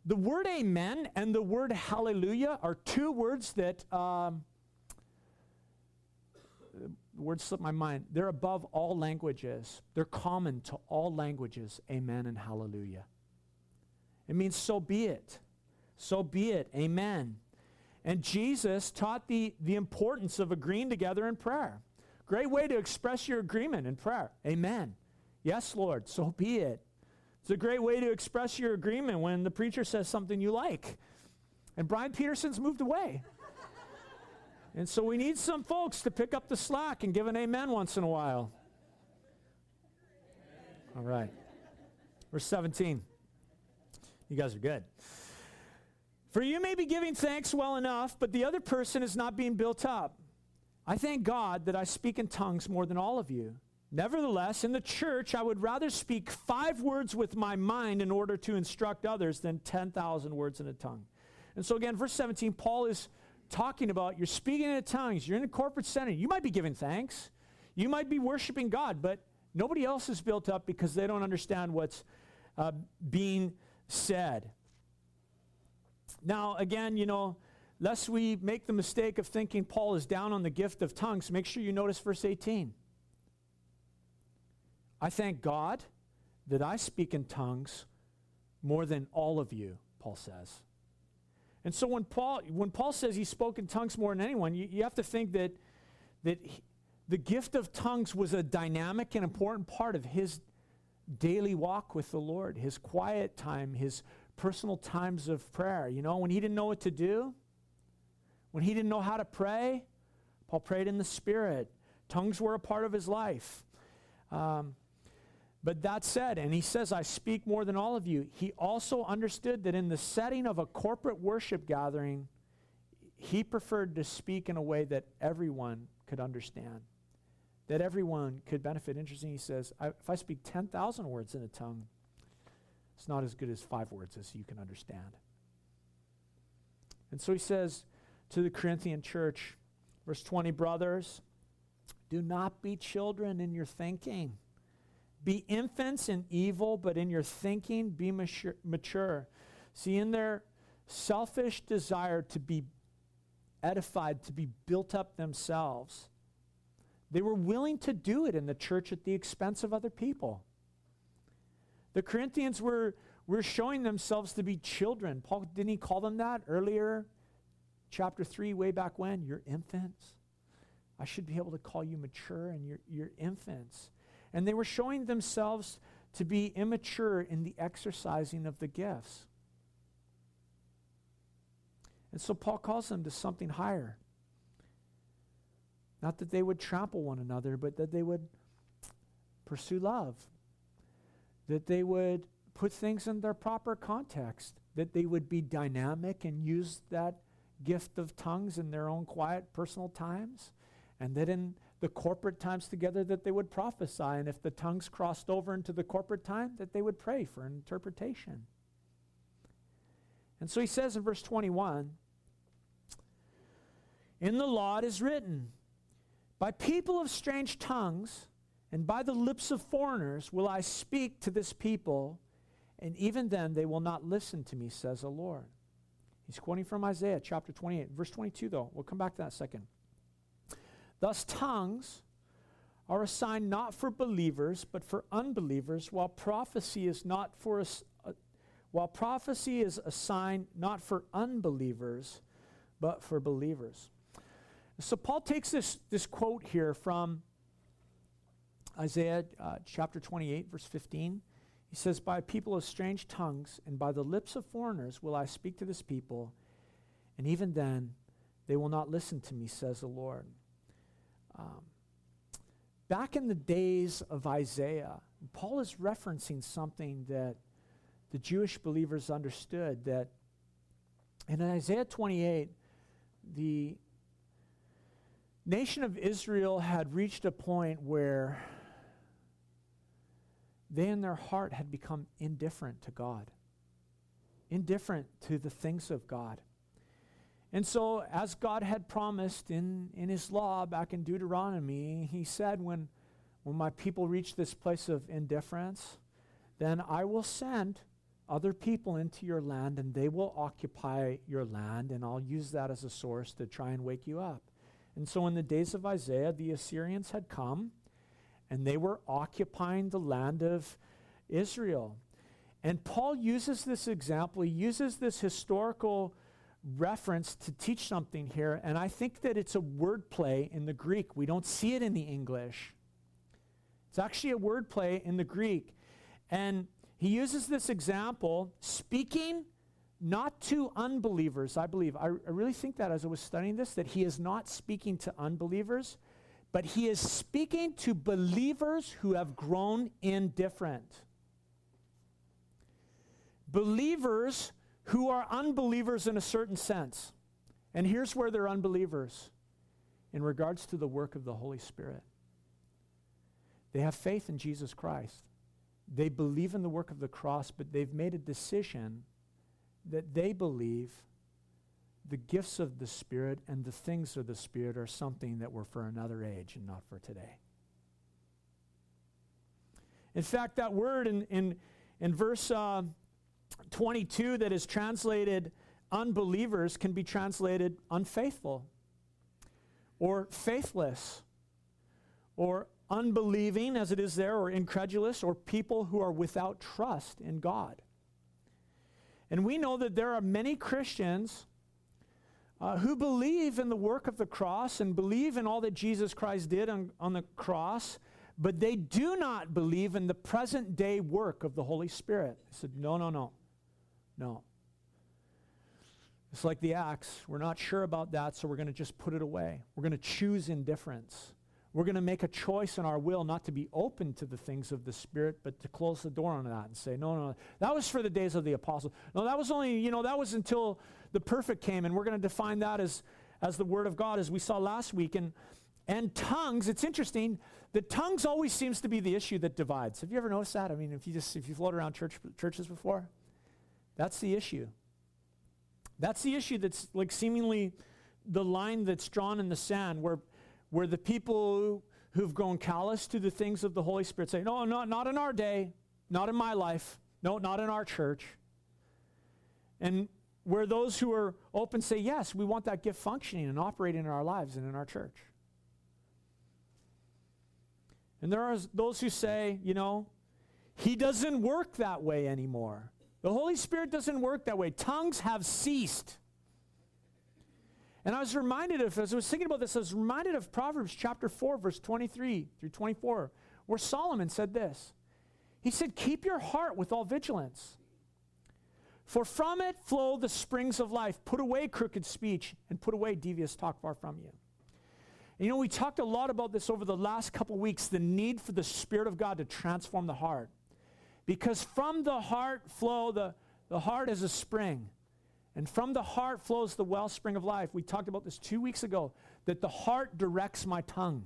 the word amen and the word hallelujah are two words that, um, the words slip my mind. They're above all languages, they're common to all languages, amen and hallelujah. It means so be it. So be it. Amen. And Jesus taught the, the importance of agreeing together in prayer. Great way to express your agreement in prayer. Amen. Yes, Lord, so be it. It's a great way to express your agreement when the preacher says something you like. And Brian Peterson's moved away. And so we need some folks to pick up the slack and give an amen once in a while. All right. Verse 17. You guys are good. For you may be giving thanks well enough, but the other person is not being built up. I thank God that I speak in tongues more than all of you. Nevertheless, in the church, I would rather speak five words with my mind in order to instruct others than 10,000 words in a tongue. And so, again, verse 17, Paul is talking about you're speaking in tongues, you're in a corporate setting. You might be giving thanks, you might be worshiping God, but nobody else is built up because they don't understand what's uh, being said. Now, again, you know, lest we make the mistake of thinking Paul is down on the gift of tongues, make sure you notice verse 18. I thank God that I speak in tongues more than all of you, Paul says. And so when Paul, when Paul says he spoke in tongues more than anyone, you, you have to think that, that he, the gift of tongues was a dynamic and important part of his daily walk with the Lord, his quiet time, his personal times of prayer. You know, when he didn't know what to do, when he didn't know how to pray, Paul prayed in the Spirit. Tongues were a part of his life. Um, But that said, and he says, I speak more than all of you, he also understood that in the setting of a corporate worship gathering, he preferred to speak in a way that everyone could understand, that everyone could benefit. Interesting, he says, I, if I speak 10,000 words in a tongue, it's not as good as five words as you can understand. And so he says to the Corinthian church, verse 20, brothers, do not be children in your thinking be infants in evil, but in your thinking, be mature. See, in their selfish desire to be edified, to be built up themselves, they were willing to do it in the church at the expense of other people. The Corinthians were, were showing themselves to be children. Paul, didn't he call them that earlier? Chapter 3, way back when? You're infants. I should be able to call you mature, and you're, you're infants. And they were showing themselves to be immature in the exercising of the gifts. And so Paul calls them to something higher. Not that they would trample one another, but that they would pursue love, that they would put things in their proper context, that they would be dynamic and use that gift of tongues in their own quiet personal times, and that in the corporate times together that they would prophesy, and if the tongues crossed over into the corporate time, that they would pray for an interpretation. And so he says in verse 21 In the law it is written, By people of strange tongues and by the lips of foreigners will I speak to this people, and even then they will not listen to me, says the Lord. He's quoting from Isaiah chapter 28. Verse 22, though, we'll come back to that second. Thus, tongues are a sign not for believers, but for unbelievers, while prophecy is not for a, uh, while prophecy is a sign not for unbelievers, but for believers. So Paul takes this, this quote here from Isaiah uh, chapter 28, verse 15. He says, By people of strange tongues and by the lips of foreigners will I speak to this people, and even then they will not listen to me, says the Lord. Um, back in the days of Isaiah, Paul is referencing something that the Jewish believers understood that in Isaiah 28, the nation of Israel had reached a point where they in their heart had become indifferent to God, indifferent to the things of God. And so, as God had promised in, in his law back in Deuteronomy, he said, when, when my people reach this place of indifference, then I will send other people into your land and they will occupy your land, and I'll use that as a source to try and wake you up. And so, in the days of Isaiah, the Assyrians had come and they were occupying the land of Israel. And Paul uses this example, he uses this historical reference to teach something here, and I think that it's a wordplay in the Greek. We don't see it in the English. It's actually a wordplay in the Greek. And he uses this example speaking not to unbelievers, I believe. I, I really think that as I was studying this, that he is not speaking to unbelievers, but he is speaking to believers who have grown indifferent. Believers who are unbelievers in a certain sense. And here's where they're unbelievers in regards to the work of the Holy Spirit. They have faith in Jesus Christ. They believe in the work of the cross, but they've made a decision that they believe the gifts of the Spirit and the things of the Spirit are something that were for another age and not for today. In fact, that word in, in, in verse uh, 22 that is translated unbelievers can be translated unfaithful or faithless or unbelieving, as it is there, or incredulous, or people who are without trust in God. And we know that there are many Christians uh, who believe in the work of the cross and believe in all that Jesus Christ did on, on the cross, but they do not believe in the present day work of the Holy Spirit. I said, no, no, no. No. It's like the axe. We're not sure about that, so we're going to just put it away. We're going to choose indifference. we're going to make a choice in our will not to be open to the things of the Spirit, but to close the door on that and say, no, no, that was for the days of the apostles. No, that was only, you know, that was until the perfect came, and we're going to define that as, as the Word of God, as we saw last week. And, and tongues, it's interesting, the tongues always seems to be the issue that divides. Have you ever noticed that? I mean, if you just, if you float around church, churches before, that's the issue. That's the issue that's like seemingly the line that's drawn in the sand where where the people who've grown callous to the things of the Holy Spirit say, No, not, not in our day, not in my life, no, not in our church. And where those who are open say, Yes, we want that gift functioning and operating in our lives and in our church. And there are those who say, you know, he doesn't work that way anymore. The Holy Spirit doesn't work that way. Tongues have ceased. And I was reminded of, as I was thinking about this, I was reminded of Proverbs chapter 4, verse 23 through 24, where Solomon said this. He said, Keep your heart with all vigilance, for from it flow the springs of life. Put away crooked speech and put away devious talk far from you. And you know, we talked a lot about this over the last couple weeks the need for the Spirit of God to transform the heart. Because from the heart flow, the, the heart is a spring. And from the heart flows the wellspring of life. We talked about this two weeks ago that the heart directs my tongue.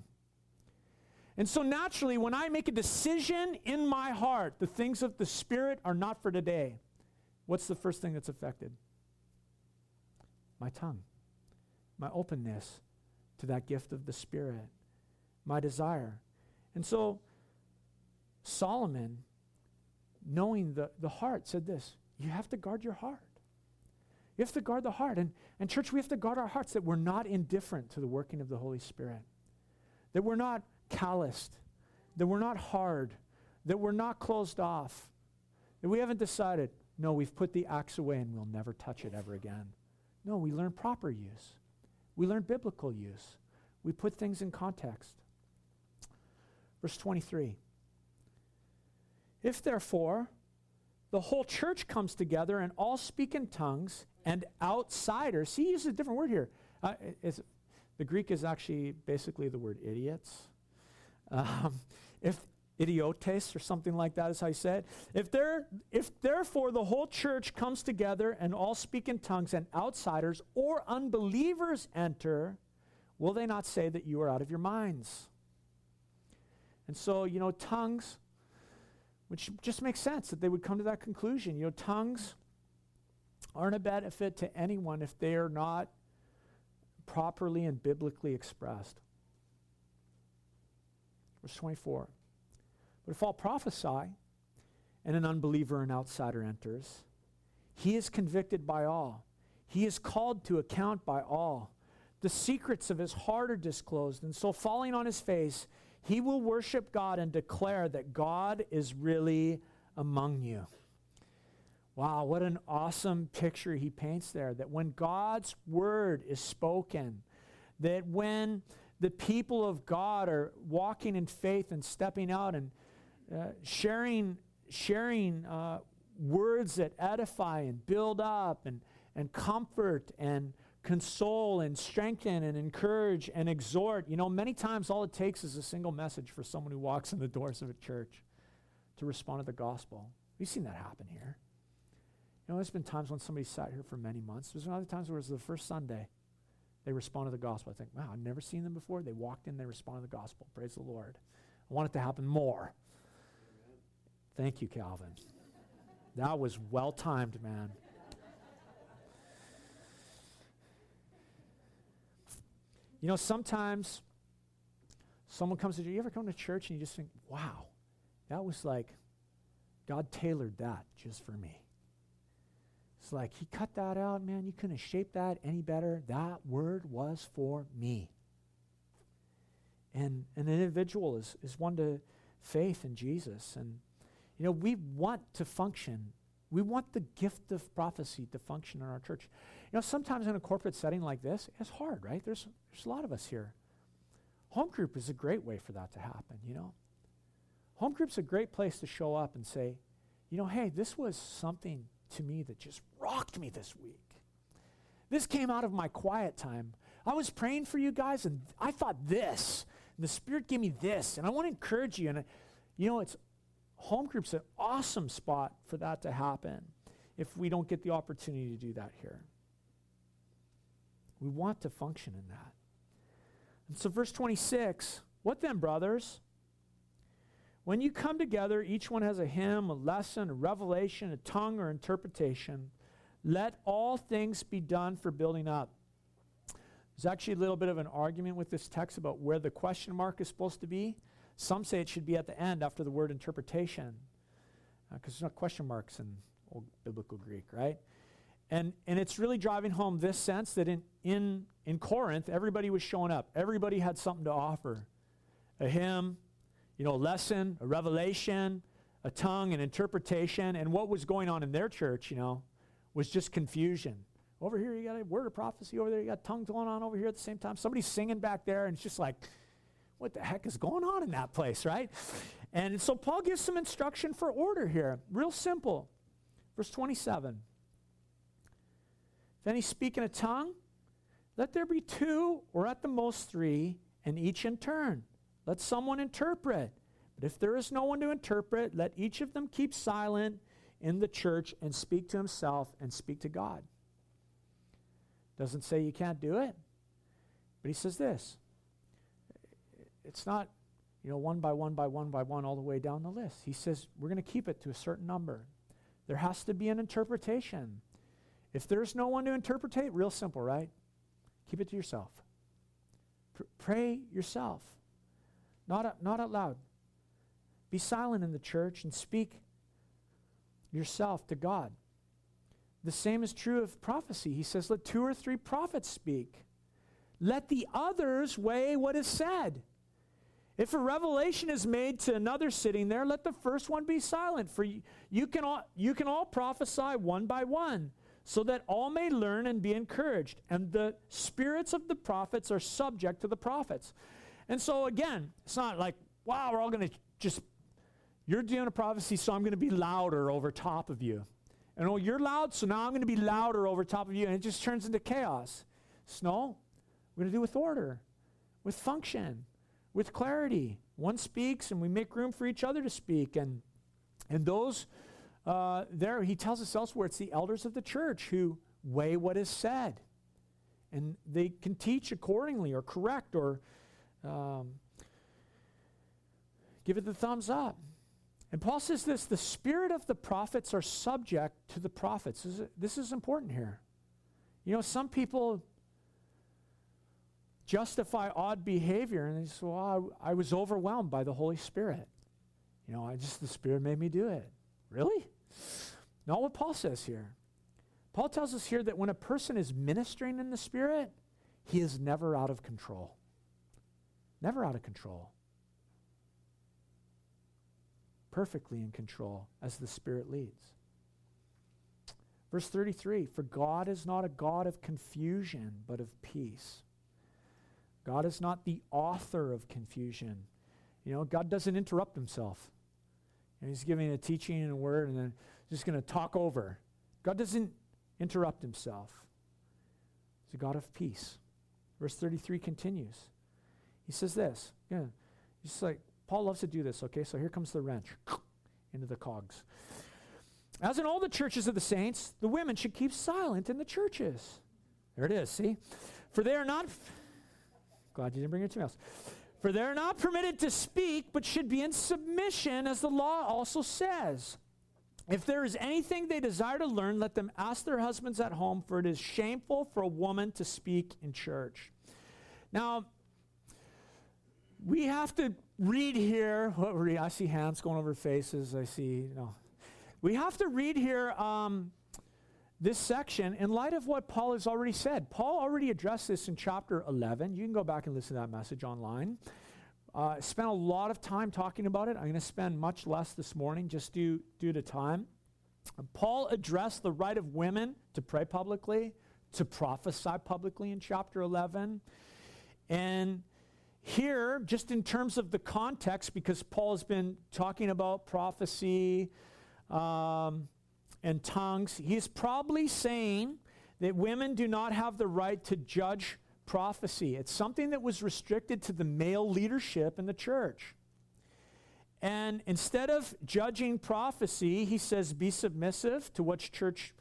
And so naturally, when I make a decision in my heart, the things of the Spirit are not for today. What's the first thing that's affected? My tongue, my openness to that gift of the Spirit, my desire. And so Solomon, knowing the, the heart, said this You have to guard your heart. You have to guard the heart. And, and, church, we have to guard our hearts that we're not indifferent to the working of the Holy Spirit, that we're not calloused, that we're not hard, that we're not closed off, that we haven't decided, no, we've put the axe away and we'll never touch it ever again. No, we learn proper use, we learn biblical use, we put things in context. Verse 23 If therefore, the whole church comes together and all speak in tongues and outsiders. See, he uses a different word here. Uh, the Greek is actually basically the word idiots. Um, if idiotes or something like that is how say it. If, there, if therefore the whole church comes together and all speak in tongues and outsiders or unbelievers enter, will they not say that you are out of your minds? And so, you know, tongues, which just makes sense that they would come to that conclusion. You know, tongues aren't a benefit to anyone if they are not properly and biblically expressed. Verse 24. But if all prophesy and an unbeliever and outsider enters, he is convicted by all. He is called to account by all. The secrets of his heart are disclosed, and so falling on his face, he will worship God and declare that God is really among you. Wow, what an awesome picture he paints there. That when God's word is spoken, that when the people of God are walking in faith and stepping out and uh, sharing, sharing uh, words that edify and build up and, and comfort and console and strengthen and encourage and exhort. You know, many times all it takes is a single message for someone who walks in the doors of a church to respond to the gospel. We've seen that happen here. You know, there's been times when somebody sat here for many months. There's been other times where it was the first Sunday they responded to the gospel. I think, wow, I've never seen them before. They walked in, they responded to the gospel. Praise the Lord. I want it to happen more. Thank you, Calvin. That was well timed, man. You know, sometimes someone comes to you. You ever come to church and you just think, wow, that was like God tailored that just for me. It's like, he cut that out, man. You couldn't have shaped that any better. That word was for me. And an individual is, is won to faith in Jesus. And, you know, we want to function. We want the gift of prophecy to function in our church. You know, sometimes in a corporate setting like this, it's hard, right? There's, there's a lot of us here. Home group is a great way for that to happen, you know. Home group's a great place to show up and say, you know, hey, this was something to me that just rocked me this week. This came out of my quiet time. I was praying for you guys, and I thought this, And the Spirit gave me this. And I want to encourage you. And, you know, it's home group's an awesome spot for that to happen if we don't get the opportunity to do that here. We want to function in that. And so, verse 26 what then, brothers? When you come together, each one has a hymn, a lesson, a revelation, a tongue, or interpretation. Let all things be done for building up. There's actually a little bit of an argument with this text about where the question mark is supposed to be. Some say it should be at the end after the word interpretation, because uh, there's no question marks in old biblical Greek, right? And, and it's really driving home this sense that in, in, in Corinth, everybody was showing up. Everybody had something to offer a hymn, you know, a lesson, a revelation, a tongue, an interpretation. And what was going on in their church, you know, was just confusion. Over here, you got a word of prophecy. Over there, you got tongues going on over here at the same time. Somebody's singing back there, and it's just like, what the heck is going on in that place, right? And so Paul gives some instruction for order here. Real simple. Verse 27. Then he's speaking a tongue. Let there be two, or at the most three, and each in turn. Let someone interpret. But if there is no one to interpret, let each of them keep silent in the church and speak to himself and speak to God. Doesn't say you can't do it, but he says this. It's not, you know, one by one by one by one all the way down the list. He says we're going to keep it to a certain number. There has to be an interpretation. If there's no one to interpret, real simple, right? Keep it to yourself. Pr- pray yourself, not, not out loud. Be silent in the church and speak yourself to God. The same is true of prophecy. He says, Let two or three prophets speak. Let the others weigh what is said. If a revelation is made to another sitting there, let the first one be silent. For you, can, all, you can all prophesy one by one, so that all may learn and be encouraged. And the spirits of the prophets are subject to the prophets. And so, again, it's not like, wow, we're all going to just, you're doing a prophecy, so I'm going to be louder over top of you. And oh, you're loud, so now I'm going to be louder over top of you. And it just turns into chaos. No, we're going to do with order, with function, with clarity. One speaks, and we make room for each other to speak. And, and those uh, there, he tells us elsewhere, it's the elders of the church who weigh what is said. And they can teach accordingly or correct or um, give it the thumbs up. And Paul says this the spirit of the prophets are subject to the prophets. This is, this is important here. You know, some people justify odd behavior and they say, well, I, I was overwhelmed by the Holy Spirit. You know, I just, the Spirit made me do it. Really? Not what Paul says here. Paul tells us here that when a person is ministering in the Spirit, he is never out of control. Never out of control perfectly in control as the Spirit leads. Verse 33 For God is not a God of confusion, but of peace. God is not the author of confusion. You know, God doesn't interrupt himself. And he's giving a teaching and a word and then just going to talk over. God doesn't interrupt himself. He's a God of peace. Verse 33 continues. He says this. Yeah, just like Paul loves to do this, okay? So here comes the wrench into the cogs. As in all the churches of the saints, the women should keep silent in the churches. There it is, see? For they are not, glad you didn't bring anything else. For they are not permitted to speak, but should be in submission, as the law also says. If there is anything they desire to learn, let them ask their husbands at home, for it is shameful for a woman to speak in church. Now, we have to read here. I see hands going over faces. I see, no. We have to read here um, this section in light of what Paul has already said. Paul already addressed this in chapter 11. You can go back and listen to that message online. Uh, spent a lot of time talking about it. I'm going to spend much less this morning just due, due to time. Paul addressed the right of women to pray publicly, to prophesy publicly in chapter 11. And here, just in terms of the context, because Paul has been talking about prophecy um, and tongues, he's probably saying that women do not have the right to judge prophecy. It's something that was restricted to the male leadership in the church. And instead of judging prophecy, he says, be submissive to what church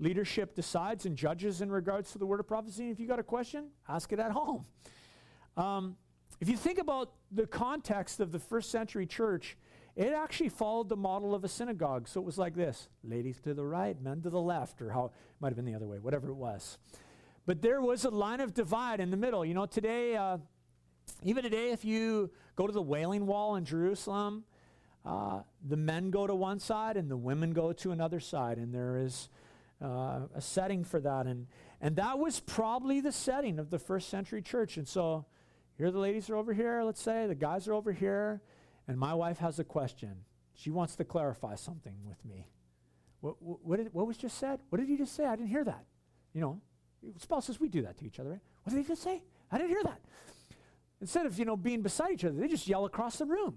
leadership decides and judges in regards to the word of prophecy. If you got a question, ask it at home. Um, if you think about the context of the first century church, it actually followed the model of a synagogue. So it was like this ladies to the right, men to the left, or how it might have been the other way, whatever it was. But there was a line of divide in the middle. You know, today, uh, even today, if you go to the Wailing Wall in Jerusalem, uh, the men go to one side and the women go to another side, and there is uh, a setting for that. And, and that was probably the setting of the first century church. And so here the ladies are over here, let's say, the guys are over here, and my wife has a question. She wants to clarify something with me. What, what, did, what was just said? What did you just say? I didn't hear that. You know, spouses, we do that to each other, right? What did he just say? I didn't hear that. Instead of, you know, being beside each other, they just yell across the room.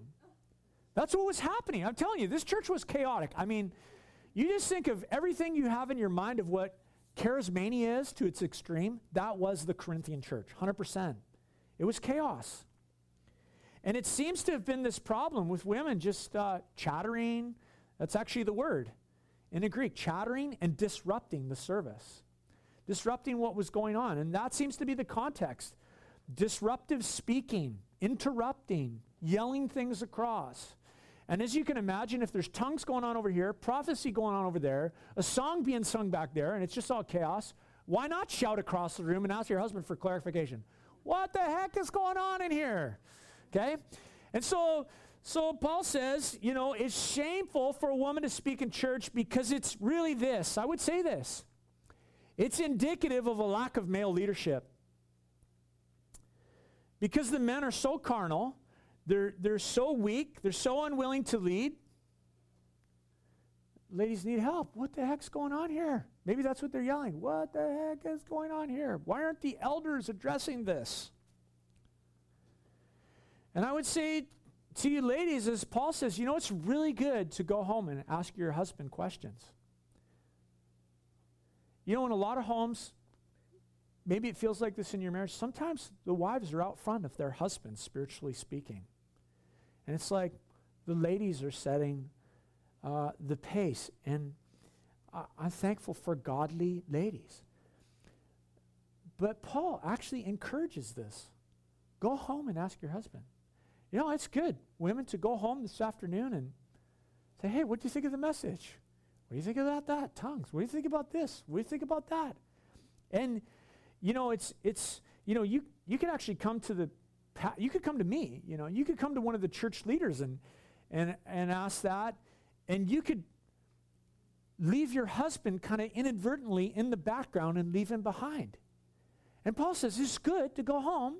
That's what was happening. I'm telling you, this church was chaotic. I mean, you just think of everything you have in your mind of what charismania is to its extreme. That was the Corinthian church, 100%. It was chaos. And it seems to have been this problem with women just uh, chattering. That's actually the word in the Greek chattering and disrupting the service, disrupting what was going on. And that seems to be the context disruptive speaking, interrupting, yelling things across. And as you can imagine, if there's tongues going on over here, prophecy going on over there, a song being sung back there, and it's just all chaos, why not shout across the room and ask your husband for clarification? What the heck is going on in here? Okay? And so so Paul says, you know, it's shameful for a woman to speak in church because it's really this. I would say this. It's indicative of a lack of male leadership. Because the men are so carnal, they're, they're so weak, they're so unwilling to lead. Ladies need help. What the heck's going on here? Maybe that's what they're yelling. What the heck is going on here? Why aren't the elders addressing this? And I would say to you ladies, as Paul says, you know, it's really good to go home and ask your husband questions. You know, in a lot of homes, maybe it feels like this in your marriage. Sometimes the wives are out front of their husbands, spiritually speaking. And it's like the ladies are setting uh, the pace. And I- I'm thankful for godly ladies. But Paul actually encourages this go home and ask your husband. You know, it's good, women, to go home this afternoon and say, hey, what do you think of the message? What do you think about that? Tongues. What do you think about this? What do you think about that? And, you know, it's, it's you know, you, you can actually come to the you could come to me, you know, you could come to one of the church leaders and, and, and ask that, and you could leave your husband kind of inadvertently in the background and leave him behind. And Paul says it's good to go home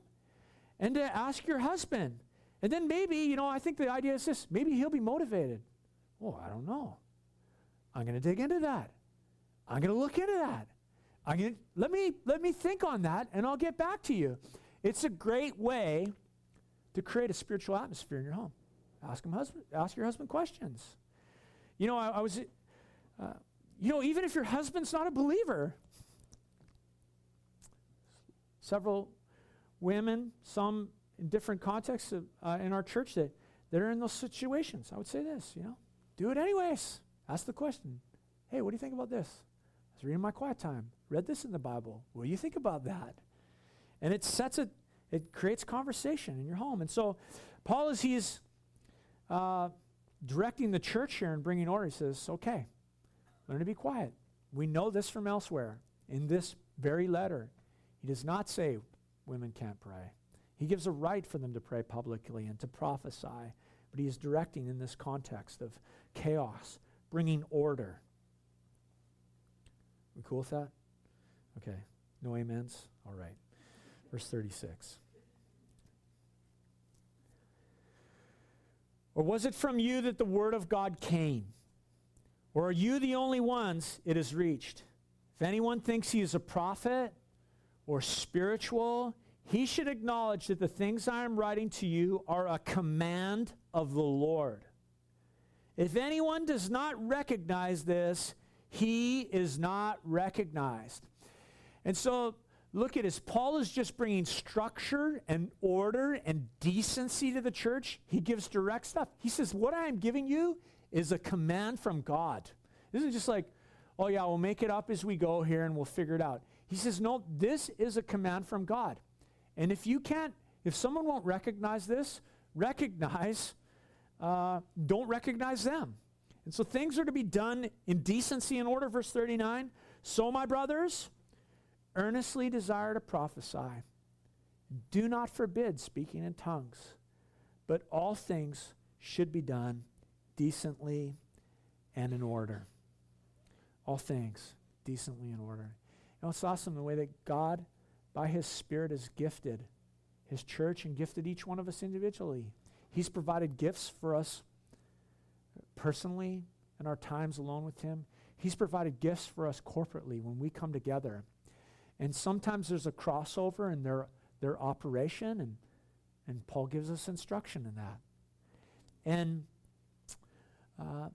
and to ask your husband. And then maybe, you know, I think the idea is this maybe he'll be motivated. Oh, I don't know. I'm going to dig into that. I'm going to look into that. I'm going to, let me let me think on that and I'll get back to you. It's a great way to create a spiritual atmosphere in your home. Ask, him husband, ask your husband questions. You know, I, I was, uh, you know, even if your husband's not a believer, several women, some in different contexts of, uh, in our church that, that are in those situations. I would say this, you know, do it anyways. Ask the question, hey, what do you think about this? I was reading my quiet time, read this in the Bible. What do you think about that? And it sets it, it creates conversation in your home. And so, Paul, as he's uh, directing the church here and bringing order, he says, okay, learn to be quiet. We know this from elsewhere. In this very letter, he does not say women can't pray. He gives a right for them to pray publicly and to prophesy, but he is directing in this context of chaos, bringing order. We cool with that? Okay. No amens? All right. Verse 36. Or was it from you that the word of God came? Or are you the only ones it has reached? If anyone thinks he is a prophet or spiritual, he should acknowledge that the things I am writing to you are a command of the Lord. If anyone does not recognize this, he is not recognized. And so look at this. Paul is just bringing structure and order and decency to the church. He gives direct stuff. He says, What I am giving you is a command from God. This is just like, oh, yeah, we'll make it up as we go here and we'll figure it out. He says, No, this is a command from God. And if you can't, if someone won't recognize this, recognize, uh, don't recognize them. And so things are to be done in decency and order, verse 39. So, my brothers, earnestly desire to prophesy. Do not forbid speaking in tongues, but all things should be done decently and in order. All things decently in order. You know, it's awesome the way that God, by His Spirit, has gifted His church and gifted each one of us individually. He's provided gifts for us personally in our times alone with Him. He's provided gifts for us corporately when we come together. And sometimes there's a crossover in their, their operation, and, and Paul gives us instruction in that. And, uh,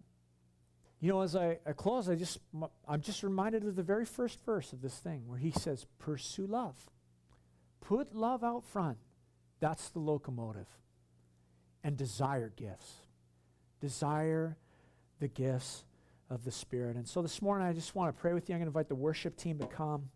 you know, as I, I close, I just, I'm just reminded of the very first verse of this thing where he says, Pursue love. Put love out front. That's the locomotive. And desire gifts. Desire the gifts of the Spirit. And so this morning, I just want to pray with you. I'm going to invite the worship team to come.